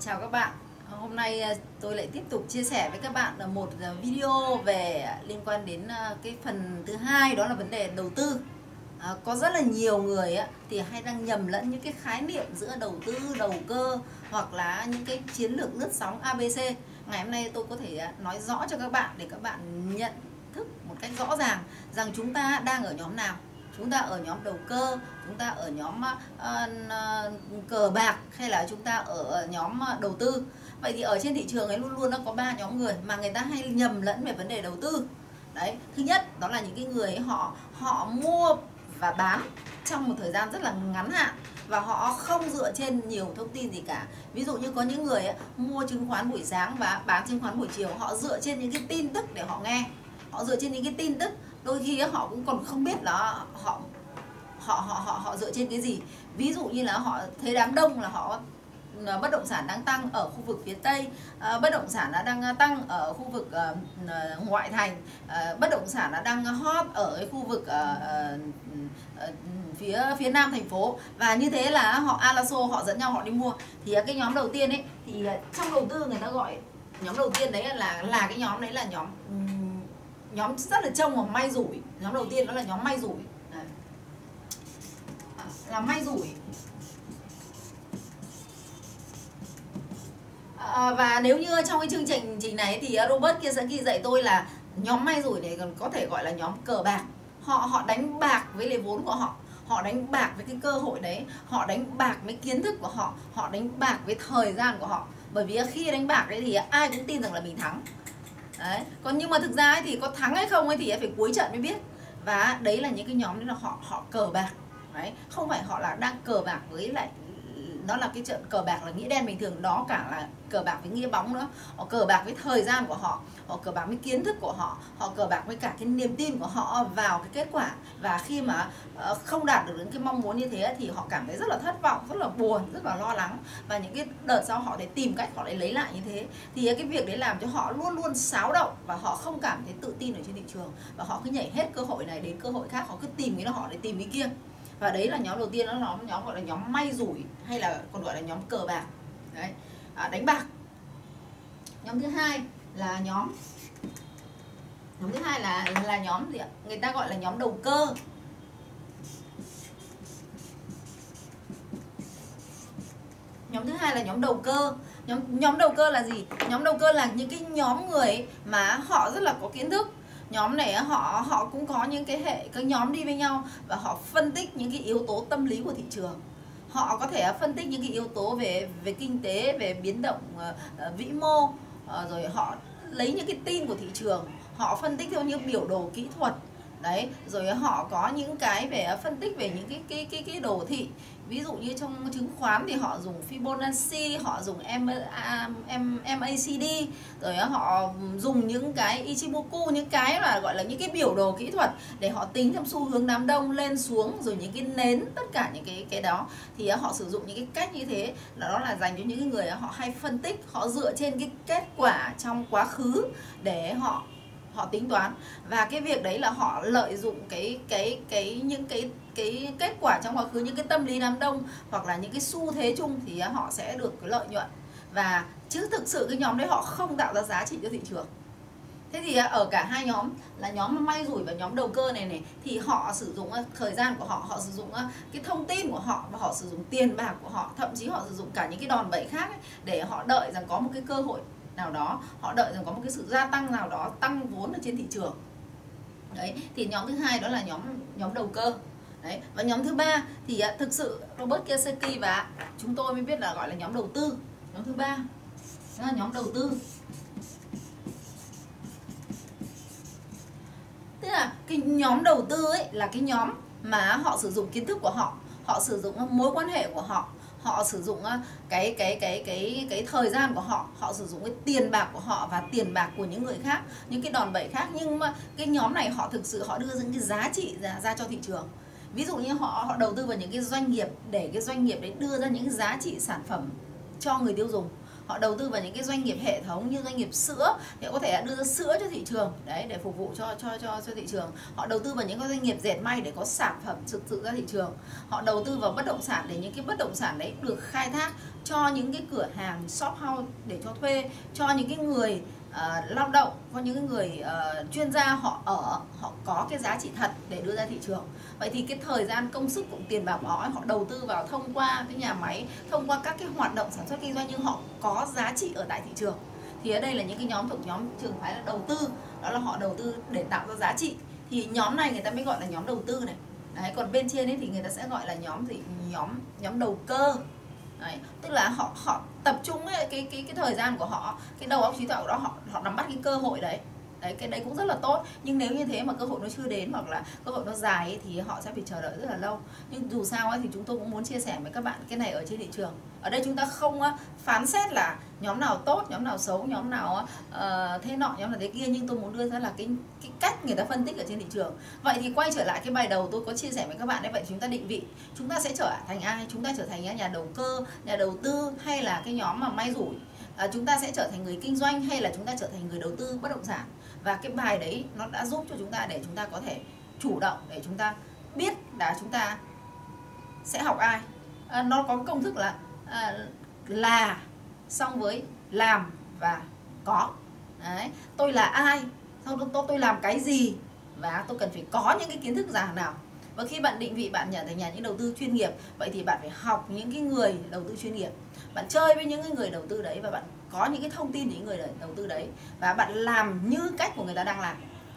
Chào các bạn. Hôm nay à, tôi lại tiếp tục chia sẻ với các bạn là một à, video về à, liên quan đến cái phần thứ hai đó là vấn đề đầu tư. À, Có rất là nhiều người thì hay đang nhầm lẫn những cái khái niệm giữa đầu tư, đầu cơ hoặc là những cái chiến lược lướt sóng ABC Ngày hôm nay tôi có thể nói rõ cho các bạn để các bạn nhận thức một cách rõ ràng rằng chúng ta đang ở nhóm nào. Chúng ta ở nhóm đầu cơ chúng ta ở nhóm uh, cờ bạc hay là chúng ta ở nhóm ờ, đầu tư? Vậy thì ở trên thị trường ấy luôn luôn nó có ba nhóm người mà người ta hay nhầm lẫn về vấn đề đầu tư. Đấy thứ nhất đó là những cái người ấy, họ họ mua và bán trong một thời gian rất là ngắn hạn và họ không dựa trên nhiều thông tin gì cả. Ví dụ như có những người ấy, mua chứng khoán buổi sáng và bán chứng khoán buổi chiều họ dựa trên những cái tin tức để họ nghe. Họ dựa trên những cái tin tức đôi khi họ cũng còn không biết là họ họ họ họ họ dựa trên cái gì? Ví dụ như là họ thấy đám đông là họ ờ, bất động sản đang tăng ở khu vực phía tây ờ, bất động sản đã đang ờ, tăng ở khu vực ngoại thành bất động sản đã đang hot ở khu vực phía phía nam thành phố. Và như thế là họ Alaso, họ dẫn nhau họ đi mua. Thì cái nhóm đầu tiên ấy, thì trong đầu tư người ta gọi nhóm đầu tiên đấy là là cái nhóm đấy là nhóm nhóm rất là trông và may rủi. Nhóm đầu tiên đó là nhóm may rủi là may rủi. À, à, và nếu như trong cái chương trình trình này thì à, Robert kia sẽ ghi dạy tôi là nhóm may rủi này còn có thể gọi là nhóm cờ bạc. Họ họ đánh bạc với lấy vốn của họ họ đánh bạc với cái cơ hội đấy họ đánh bạc với kiến thức của họ họ đánh bạc với thời gian của họ. Bởi vì khi đánh bạc đấy thì ai cũng tin rằng là mình thắng. Đấy còn nhưng mà thực ra ấy thì có thắng hay không ấy thì phải cuối trận mới biết. Và đấy là những cái nhóm đấy là họ họ cờ bạc đấy, không phải họ là đang cờ bạc với lại, nó là cái trận cờ bạc là nghĩa đen bình thường đó cả là cờ bạc với nghĩa bóng nữa. Họ cờ bạc với thời gian của họ họ cờ bạc với kiến thức của họ họ cờ bạc với cả cái niềm tin của họ vào cái kết quả. Và khi mà ờ, không đạt được những cái mong muốn như thế thì họ cảm thấy rất là thất vọng, rất là buồn, rất là lo lắng. Và những cái đợt sau họ để tìm cách họ lại lấy lại như thế. Thì cái việc đấy làm cho họ luôn luôn xáo động và họ không cảm thấy tự tin ở trên thị trường. Và họ cứ nhảy hết cơ hội này đến cơ hội khác, họ cứ tìm cái họ để tìm cái kia và đấy là nhóm đầu tiên đó nhóm nhóm gọi là nhóm may rủi hay là còn gọi là nhóm cờ bạc. Đấy à, đánh bạc. Nhóm thứ hai là nhóm nhóm thứ hai là là nhóm gì ạ? Người ta gọi là nhóm đầu cơ. Nhóm thứ hai là nhóm đầu cơ. Nhóm nhóm đầu cơ là gì? Nhóm đầu cơ là những cái nhóm người mà họ rất là có kiến thức nhóm này họ họ cũng có những cái hệ các nhóm đi với nhau và họ phân tích những cái yếu tố tâm lý của thị trường. Họ có thể phân tích những cái yếu tố về về kinh tế về biến động uh, vĩ mô uh, rồi họ lấy những cái tin của thị trường họ phân tích theo những biểu đồ kỹ thuật. Đấy rồi họ có những cái về phân tích về những cái cái cái cái đồ thị ví dụ như trong chứng khoán thì họ dùng Fibonacci họ dùng M, M, MACD rồi họ dùng những cái Ichimoku những cái là gọi là những cái biểu đồ kỹ thuật để họ tính theo xu hướng đám đông lên xuống rồi những cái nến tất cả những cái cái đó. Thì họ sử dụng những cái cách như thế là đó là dành cho những người họ hay phân tích họ dựa trên cái kết quả trong quá khứ để họ họ tính toán. Và cái việc đấy là họ lợi dụng cái cái cái những cái cái kết quả trong quá khứ những cái tâm lý đám đông hoặc là những cái xu thế chung thì họ sẽ được cái lợi nhuận. Và chứ thực sự cái nhóm đấy họ không tạo ra giá trị cho thị trường. Thế thì ở cả hai nhóm là nhóm may rủi và nhóm đầu cơ này này thì họ sử dụng thời gian của họ họ sử dụng cái thông tin của họ và họ sử dụng tiền bạc của họ thậm chí họ sử dụng cả những cái đòn bẩy khác ấy, để họ đợi rằng có một cái cơ hội nào đó họ đợi rằng có một cái sự gia tăng nào đó tăng vốn ở trên thị trường. Đấy thì nhóm thứ hai đó là nhóm nhóm đầu cơ đấy, và nhóm thứ ba thì à, thực sự Robert Kiyosaki và chúng tôi mới biết là gọi là nhóm đầu tư. Nhóm thứ ba, đó là nhóm đầu tư. Tức là cái nhóm đầu tư ấy là cái nhóm mà họ sử dụng kiến thức của họ họ sử dụng à, mối quan hệ của họ họ sử dụng à, cái cái cái cái cái thời gian của họ họ sử dụng cái tiền bạc của họ và tiền bạc của những người khác, những cái đòn bẩy khác. Nhưng mà cái nhóm này họ thực sự họ đưa những cái giá trị ra ra cho thị trường ví dụ như họ họ đầu tư vào những cái doanh nghiệp để cái doanh nghiệp đấy đưa ra những giá trị sản phẩm cho người tiêu dùng. Họ đầu tư vào những cái doanh nghiệp hệ thống như doanh nghiệp sữa, thì có thể đưa ra sữa cho thị trường, đấy, để phục vụ cho cho cho cho thị trường. Họ đầu tư vào những cái doanh nghiệp dệt may để có sản phẩm thực sự ra thị trường. Họ đầu tư vào bất động sản để những cái bất động sản đấy được khai thác cho những cái cửa hàng shop house để cho thuê, cho những cái người uh, lao động có những người uh, chuyên gia họ ở họ có cái giá trị thật để đưa ra thị trường. Vậy thì cái thời gian công sức cũng tiền bạc bỏ họ đầu tư vào thông qua cái nhà máy thông qua các cái hoạt động sản xuất kinh doanh nhưng họ có giá trị ở tại thị trường. Thì ở đây là những cái nhóm thuộc nhóm trường phái là đầu tư đó là họ đầu tư để tạo ra giá trị. Thì nhóm này người ta mới gọi là nhóm đầu tư này. Đấy, còn bên trên ấy thì người ta sẽ gọi là nhóm gì? Nhóm nhóm đầu cơ. Đấy, tức là họ họ tập trung ấy, cái cái cái thời gian của họ cái đầu óc trí tuệ của đó họ họ nắm bắt cái cơ hội đấy đấy cái đấy cũng rất là tốt. Nhưng nếu như thế mà cơ hội nó chưa đến hoặc là cơ hội nó dài ấy, thì họ sẽ phải chờ đợi rất là lâu. Nhưng dù sao ấy, thì chúng tôi cũng muốn chia sẻ với các bạn cái này ở trên thị trường. Ở đây chúng ta không phán xét là nhóm nào tốt nhóm nào xấu nhóm nào uh, thế nọ nhóm nào thế kia nhưng tôi muốn đưa ra là cái cái cách người ta phân tích ở trên thị trường. Vậy thì quay trở lại cái bài đầu tôi có chia sẻ với các bạn đấy vậy chúng ta định vị. Chúng ta sẽ trở thành ai? Chúng ta trở thành nhà đầu cơ nhà đầu tư hay là cái nhóm mà may rủi? À, chúng ta sẽ trở thành người kinh doanh hay là chúng ta trở thành người đầu tư bất động sản? Và cái bài đấy nó đã giúp cho chúng ta để chúng ta có thể chủ động để chúng ta biết là chúng ta sẽ học ai. À, nó có công thức là à, là xong với làm và có. Đấy tôi là ai xong tôi tôi làm cái gì và tôi cần phải có những cái kiến thức giả nào. Và khi bạn định vị bạn nhận thành nhà những đầu tư chuyên nghiệp vậy thì bạn phải học những cái người đầu tư chuyên nghiệp. Bạn chơi với những cái người đầu tư đấy và bạn có những cái thông tin những người đầu tư đấy và bạn làm như cách của người ta đang làm.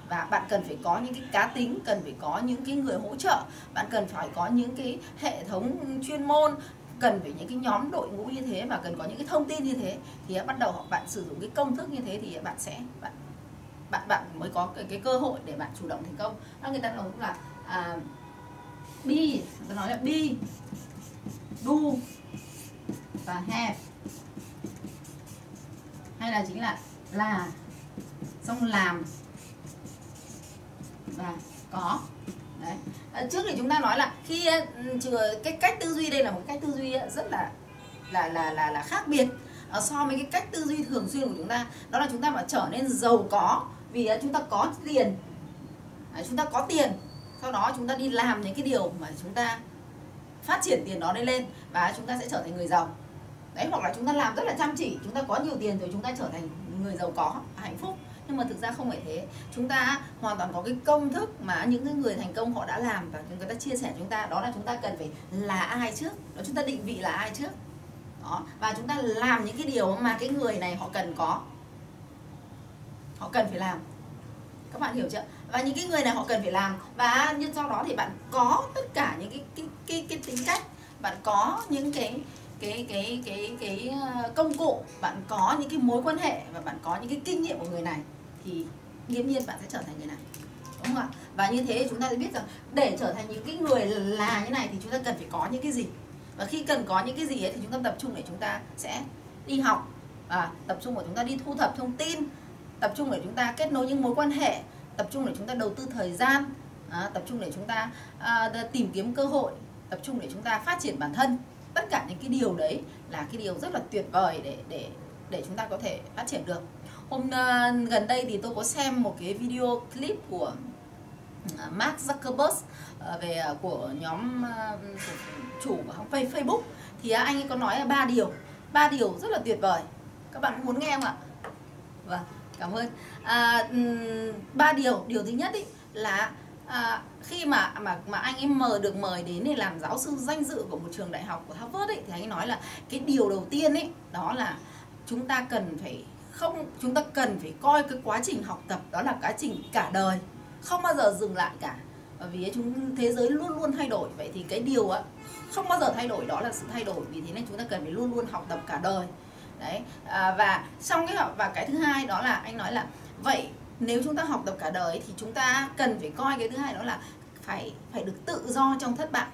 Và bạn cần phải có những cái cá tính cần phải có những cái người hỗ trợ bạn cần phải có những cái hệ thống chuyên môn cần phải những cái nhóm đội ngũ như thế và cần có những cái thông tin như thế thì bắt đầu bạn sử dụng cái công thức như thế thì bạn sẽ bạn bạn bạn mới có cái, cái cơ hội để bạn chủ động thành công. Đó người ta nói là à, be người ta nói là be do và have hay là chính là là. Xong làm. Và có. Đấy. À, trước thì chúng ta nói là khi ờ, chừa cái cách tư duy đây là một cách tư duy ờ, rất là là là là là khác biệt so với cái cách tư duy thường xuyên của chúng ta. Đó là chúng ta phải trở nên giàu có vì chúng ta có tiền. Chúng ta có tiền. Sau đó chúng ta đi làm những cái điều mà chúng ta phát triển tiền đó lên lên và chúng ta sẽ trở thành người giàu đấy hoặc là chúng ta làm rất là chăm chỉ chúng ta có nhiều tiền rồi chúng ta trở thành người giàu có hạnh phúc. Nhưng mà thực ra không phải thế. Chúng ta hoàn toàn có cái công thức mà những cái người thành công họ đã làm và người ta chia sẻ chúng ta. Đó là chúng ta cần phải là ai trước? Đó chúng ta định vị là ai trước? Đó và chúng ta làm những cái điều mà cái người này họ cần có. Họ cần phải làm. Các bạn hiểu chưa? Và những cái người này họ cần phải làm. Và nhưng do đó thì bạn có tất cả những cái cái cái, cái tính cách. Bạn có những cái cái cái cái cái ờ, công cụ bạn có những cái mối quan hệ và bạn có những cái kinh nghiệm của người này thì nghiễm nhiên bạn sẽ trở thành người này đúng không ạ? Và như thế chúng ta sẽ biết rằng để trở thành những cái người là như này thì chúng ta cần phải có những cái gì? Và khi cần có những cái gì ấy thì chúng ta tập trung để chúng ta sẽ đi học và tập trung của chúng ta đi thu thập thông tin tập trung để chúng ta kết nối những mối quan hệ tập trung để chúng ta đầu tư thời gian à, tập trung để chúng ta à, tìm kiếm cơ hội tập trung để chúng ta phát triển bản thân tất cả những cái điều đấy là cái điều rất là tuyệt vời để để để chúng ta có thể phát triển được. Hôm uh, gần đây thì tôi có xem một cái video clip của uh, Mark Zuckerberg uh, về uh, của nhóm uh, chủ của hãng Facebook. Thì uh, anh ấy có nói là ba điều ba điều rất là tuyệt vời. Các bạn muốn nghe không ạ? Vâng cảm ơn. À, ba điều điều thứ nhất ý là à, khi mà mà mà anh ấy mời được mời đến để làm giáo sư danh dự của một trường đại học của Harvard ấy, thì anh ấy nói là cái điều đầu tiên ấy đó là chúng ta cần phải không chúng ta cần phải coi cái quá trình học tập đó là quá trình cả đời không bao giờ dừng lại cả. Bởi vì chúng thế giới luôn luôn thay đổi. Vậy thì cái điều á không bao giờ thay đổi đó là sự thay đổi. Vì thế nên chúng ta cần phải luôn luôn học tập cả đời. Đấy à, và xong cái và cái thứ hai đó là anh nói là vậy nếu chúng ta học tập cả đời thì chúng ta cần phải coi cái thứ hai đó là phải phải được tự do trong thất bại.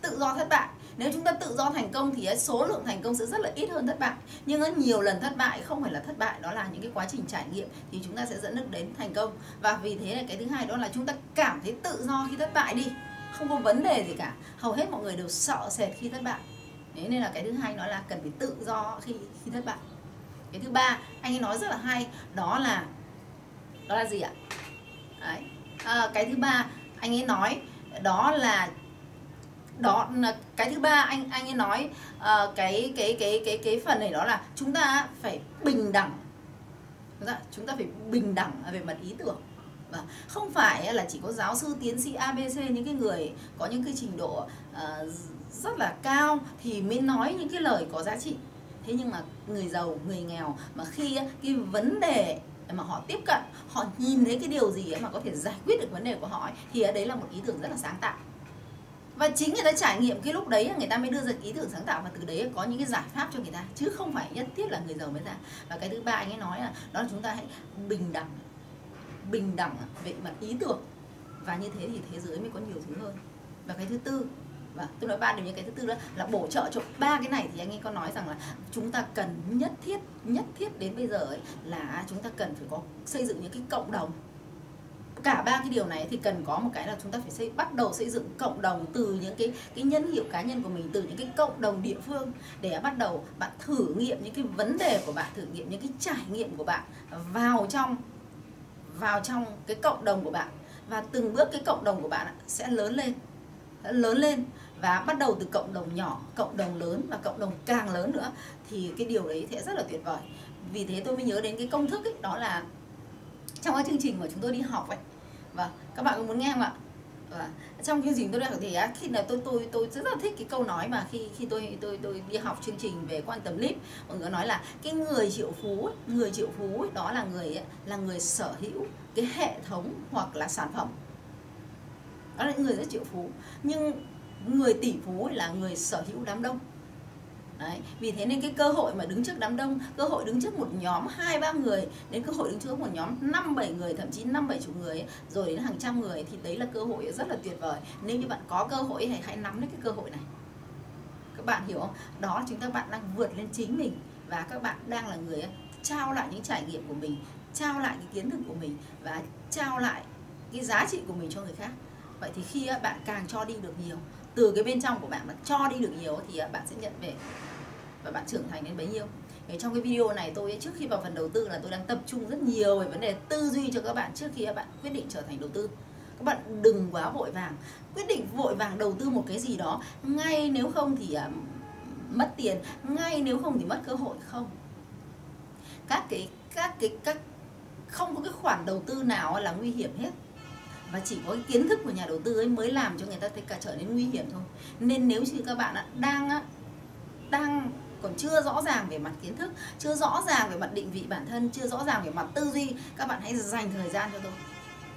Tự do thất bại. Nếu chúng ta tự do thành công thì số lượng thành công sẽ rất là ít hơn thất bại. Nhưng nhiều lần thất bại không phải là thất bại, đó là những cái quá trình trải nghiệm thì chúng ta sẽ dẫn được đến thành công. Và vì thế là cái thứ hai đó là chúng ta cảm thấy tự do khi thất bại đi. Không có vấn đề gì cả. Hầu hết mọi người đều sợ sệt khi thất bại. Thế nên là cái thứ hai nó là cần phải tự do khi khi thất bại. Cái thứ ba, anh ấy nói rất là hay. Đó là đó là gì ạ? Đấy. À, cái thứ ba anh ấy nói đó là đó là cái thứ ba anh anh ấy nói uh, cái cái cái cái cái phần này đó là chúng ta phải bình đẳng. Dạ, chúng ta phải bình đẳng về mặt ý tưởng. Và không phải là chỉ có giáo sư tiến sĩ abc những cái người có những cái trình độ uh, rất là cao thì mới nói những cái lời có giá trị. Thế nhưng mà người giàu người nghèo mà khi cái vấn đề Ờ, mà họ tiếp cận họ nhìn thấy cái điều gì ấy mà có thể giải quyết được vấn đề của họ ấy, thì đấy là một ý tưởng rất là sáng tạo. Và chính người ta trải nghiệm cái lúc đấy người ta mới đưa ra ý tưởng sáng tạo và từ đấy có những cái giải pháp cho người ta chứ không phải nhất thiết là người giàu mới ra. Và cái thứ ba anh ấy nói là đó là chúng ta hãy bình đẳng bình đẳng về mặt ý tưởng. Và như thế thì thế giới mới có nhiều thứ hơn. Và cái thứ tư và tôi nói ba điều như cái thứ tư đó là bổ trợ cho ba cái này thì anh ấy có nói rằng là chúng ta cần nhất thiết nhất thiết đến bây giờ ấy là chúng ta cần phải có xây dựng những cái cộng đồng. Cả ba cái điều này thì cần có một cái là chúng ta phải xây, bắt đầu xây dựng cộng đồng từ những cái cái nhân hiệu cá nhân của mình, từ những cái cộng đồng địa phương để bắt đầu bạn thử nghiệm những cái vấn đề của bạn, thử nghiệm những cái trải nghiệm của bạn vào trong vào trong cái cộng đồng của bạn. Và từng bước cái cộng đồng của bạn sẽ lớn lên sẽ lớn lên và bắt đầu từ cộng đồng nhỏ, cộng đồng lớn và cộng đồng càng lớn nữa, thì cái điều đấy sẽ rất là tuyệt vời. Vì thế tôi mới nhớ đến cái công thức ấy, đó là trong cái chương trình mà chúng tôi đi học ấy. Và các bạn có muốn nghe không ạ? Và trong chương trình tôi đang thì khi là tôi tôi tôi rất là thích cái câu nói mà khi khi tôi tôi tôi đi học chương trình về quan tâm lip mọi người nói là cái người triệu phú người triệu phú đó là người là người sở hữu cái hệ thống hoặc là sản phẩm. Đó là những người rất triệu phú. Nhưng người tỷ phú là người sở hữu đám đông Đấy. Vì thế nên cái cơ hội mà đứng trước đám đông, cơ hội đứng trước một nhóm hai ba người, đến cơ hội đứng trước một nhóm năm bảy người, thậm chí năm bảy chục người, rồi đến hàng trăm người thì đấy là cơ hội rất là tuyệt vời. Nếu như bạn có cơ hội thì hãy nắm lấy cái cơ hội này. Các bạn hiểu không? Đó chúng ta bạn đang vượt lên chính mình và các bạn đang là người trao lại những trải nghiệm của mình, trao lại cái kiến thức của mình và trao lại cái giá trị của mình cho người khác. Vậy thì khi bạn càng cho đi được nhiều từ cái bên trong của bạn mà cho đi được nhiều thì à, bạn sẽ nhận về. Và bạn trưởng thành đến bấy nhiêu. Thế trong cái video này tôi trước khi vào phần đầu tư là tôi đang tập trung rất nhiều về vấn đề tư duy cho các bạn trước khi các bạn quyết định trở thành đầu tư. Các bạn đừng quá vội vàng. Quyết định vội vàng đầu tư một cái gì đó, ngay nếu không thì à, mất tiền, ngay nếu không thì mất cơ hội không? Các cái các cái, các, không có cái khoản đầu tư nào là nguy hiểm hết và chỉ có cái kiến thức của nhà đầu tư ấy mới làm cho người ta thấy cả trở nên nguy hiểm thôi. Nên nếu như các bạn đang đang còn chưa rõ ràng về mặt kiến thức, chưa rõ ràng về mặt định vị bản thân, chưa rõ ràng về mặt tư duy, các bạn hãy dành thời gian cho tôi.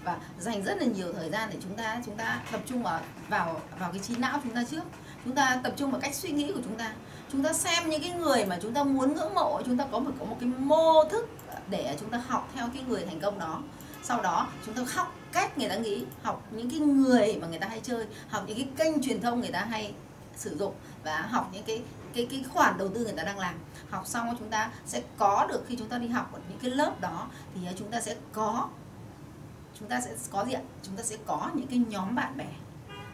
Và dành rất là nhiều thời gian để chúng ta chúng ta tập trung vào vào vào cái trí não chúng ta trước. Chúng ta tập trung vào cách suy nghĩ của chúng ta. Chúng ta xem những cái người mà chúng ta muốn ngưỡng mộ, chúng ta có một có một cái mô thức để chúng ta học theo cái người thành công đó sau đó chúng ta học cách người ta nghĩ học những cái người mà người ta hay chơi học những cái kênh truyền thông người ta hay sử dụng và học những cái cái cái khoản đầu tư người ta đang làm. Học xong chúng ta sẽ có được khi chúng ta đi học ở những cái lớp đó thì à, chúng ta sẽ có chúng ta sẽ có diện chúng ta sẽ có những cái nhóm bạn bè.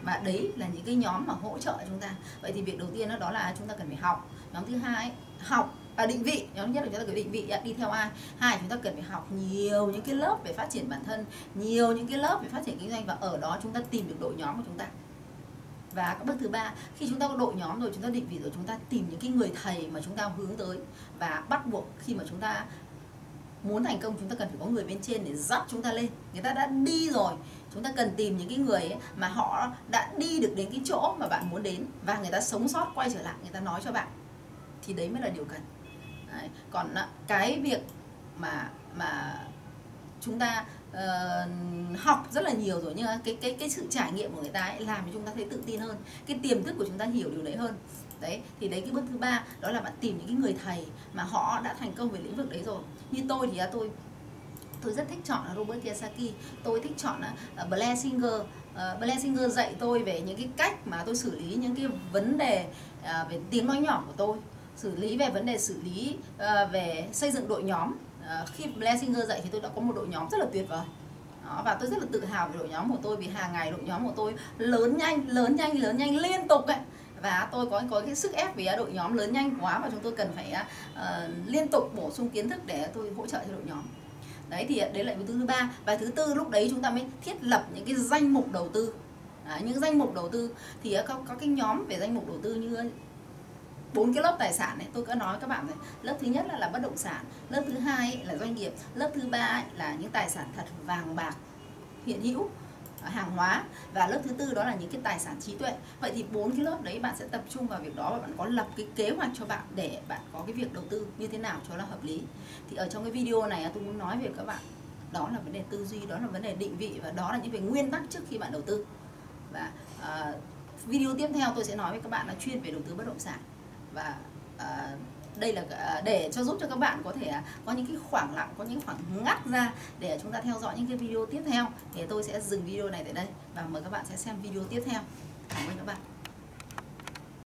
Và đấy là những cái nhóm mà hỗ trợ chúng ta. Vậy thì việc đầu tiên đó, đó là chúng ta cần phải học. Nhóm thứ hai học và định vị nhóm nhất là chúng ta cần định vị đi theo ai hai chúng ta cần phải học nhiều những cái lớp về phát triển bản thân nhiều những cái lớp về phát triển kinh doanh và ở đó chúng ta tìm được đội nhóm của chúng ta và các bước thứ ba khi chúng ta có đội nhóm rồi chúng ta định vị rồi chúng ta tìm những cái người thầy mà chúng ta hướng tới và bắt buộc khi mà chúng ta muốn thành công chúng ta cần phải có người bên trên để dắt chúng ta lên người ta đã đi rồi chúng ta cần tìm những cái người ấy mà họ đã đi được đến cái chỗ mà bạn muốn đến và người ta sống sót quay trở lại người ta nói cho bạn thì đấy mới là điều cần đấy. còn cái việc mà mà chúng ta uh, học rất là nhiều rồi nhưng cái cái cái sự trải nghiệm của người ta ấy làm cho chúng ta thấy tự tin hơn cái tiềm thức của chúng ta hiểu điều đấy hơn. Đấy thì đấy cái bước thứ ba đó là bạn tìm những cái người thầy mà họ đã thành công về lĩnh vực đấy rồi. Như tôi thì tôi tôi rất thích chọn là Robert Kiyosaki. Tôi thích chọn là ờ, Blair Singer uh, ờ, Blair Singer dạy tôi về những cái cách mà tôi xử lý những cái vấn đề uh, về tiếng nói nhỏ của tôi xử lý về vấn đề xử lý uh, về xây dựng đội nhóm. Uh, khi Blessinger dạy thì tôi đã có một đội nhóm rất là tuyệt vời. Đó, và tôi rất là tự hào về đội nhóm của tôi vì hàng ngày đội nhóm của tôi lớn nhanh lớn nhanh lớn nhanh liên tục ấy. Và tôi có có cái sức ép vì đội nhóm lớn nhanh quá và chúng tôi cần phải uh, liên tục bổ sung kiến thức để tôi hỗ trợ cho đội nhóm. Đấy thì đấy là yếu tố thứ ba. Và thứ tư lúc đấy chúng ta mới thiết lập những cái danh mục đầu tư. À, những danh mục đầu tư. Thì có, có cái nhóm về danh mục đầu tư như bốn cái lớp tài sản này tôi có nói các bạn này lớp thứ nhất là là bất động sản lớp thứ hai là doanh nghiệp lớp thứ ba là những tài sản thật vàng bạc hiện hữu à, hàng hóa và lớp thứ tư đó là những cái tài sản trí tuệ. Vậy thì bốn cái lớp đấy bạn sẽ tập trung vào việc đó và bạn có lập cái kế hoạch cho bạn để bạn có cái việc đầu tư như thế nào cho nó hợp lý. Thì ở trong cái video này tôi muốn nói về các bạn đó là vấn đề tư duy đó là vấn đề định vị và đó là những về nguyên tắc trước khi bạn đầu tư. Và uh, video tiếp theo tôi sẽ nói với các bạn là chuyên về đầu tư bất động sản và uh, đây là ờ, để cho giúp cho các bạn có thể à, có những cái khoảng lặng có những khoảng ngắt ra để chúng ta theo dõi những cái video tiếp theo. Thì tôi sẽ dừng video này tại đây và mời các bạn sẽ xem video tiếp theo. Cảm ơn các bạn.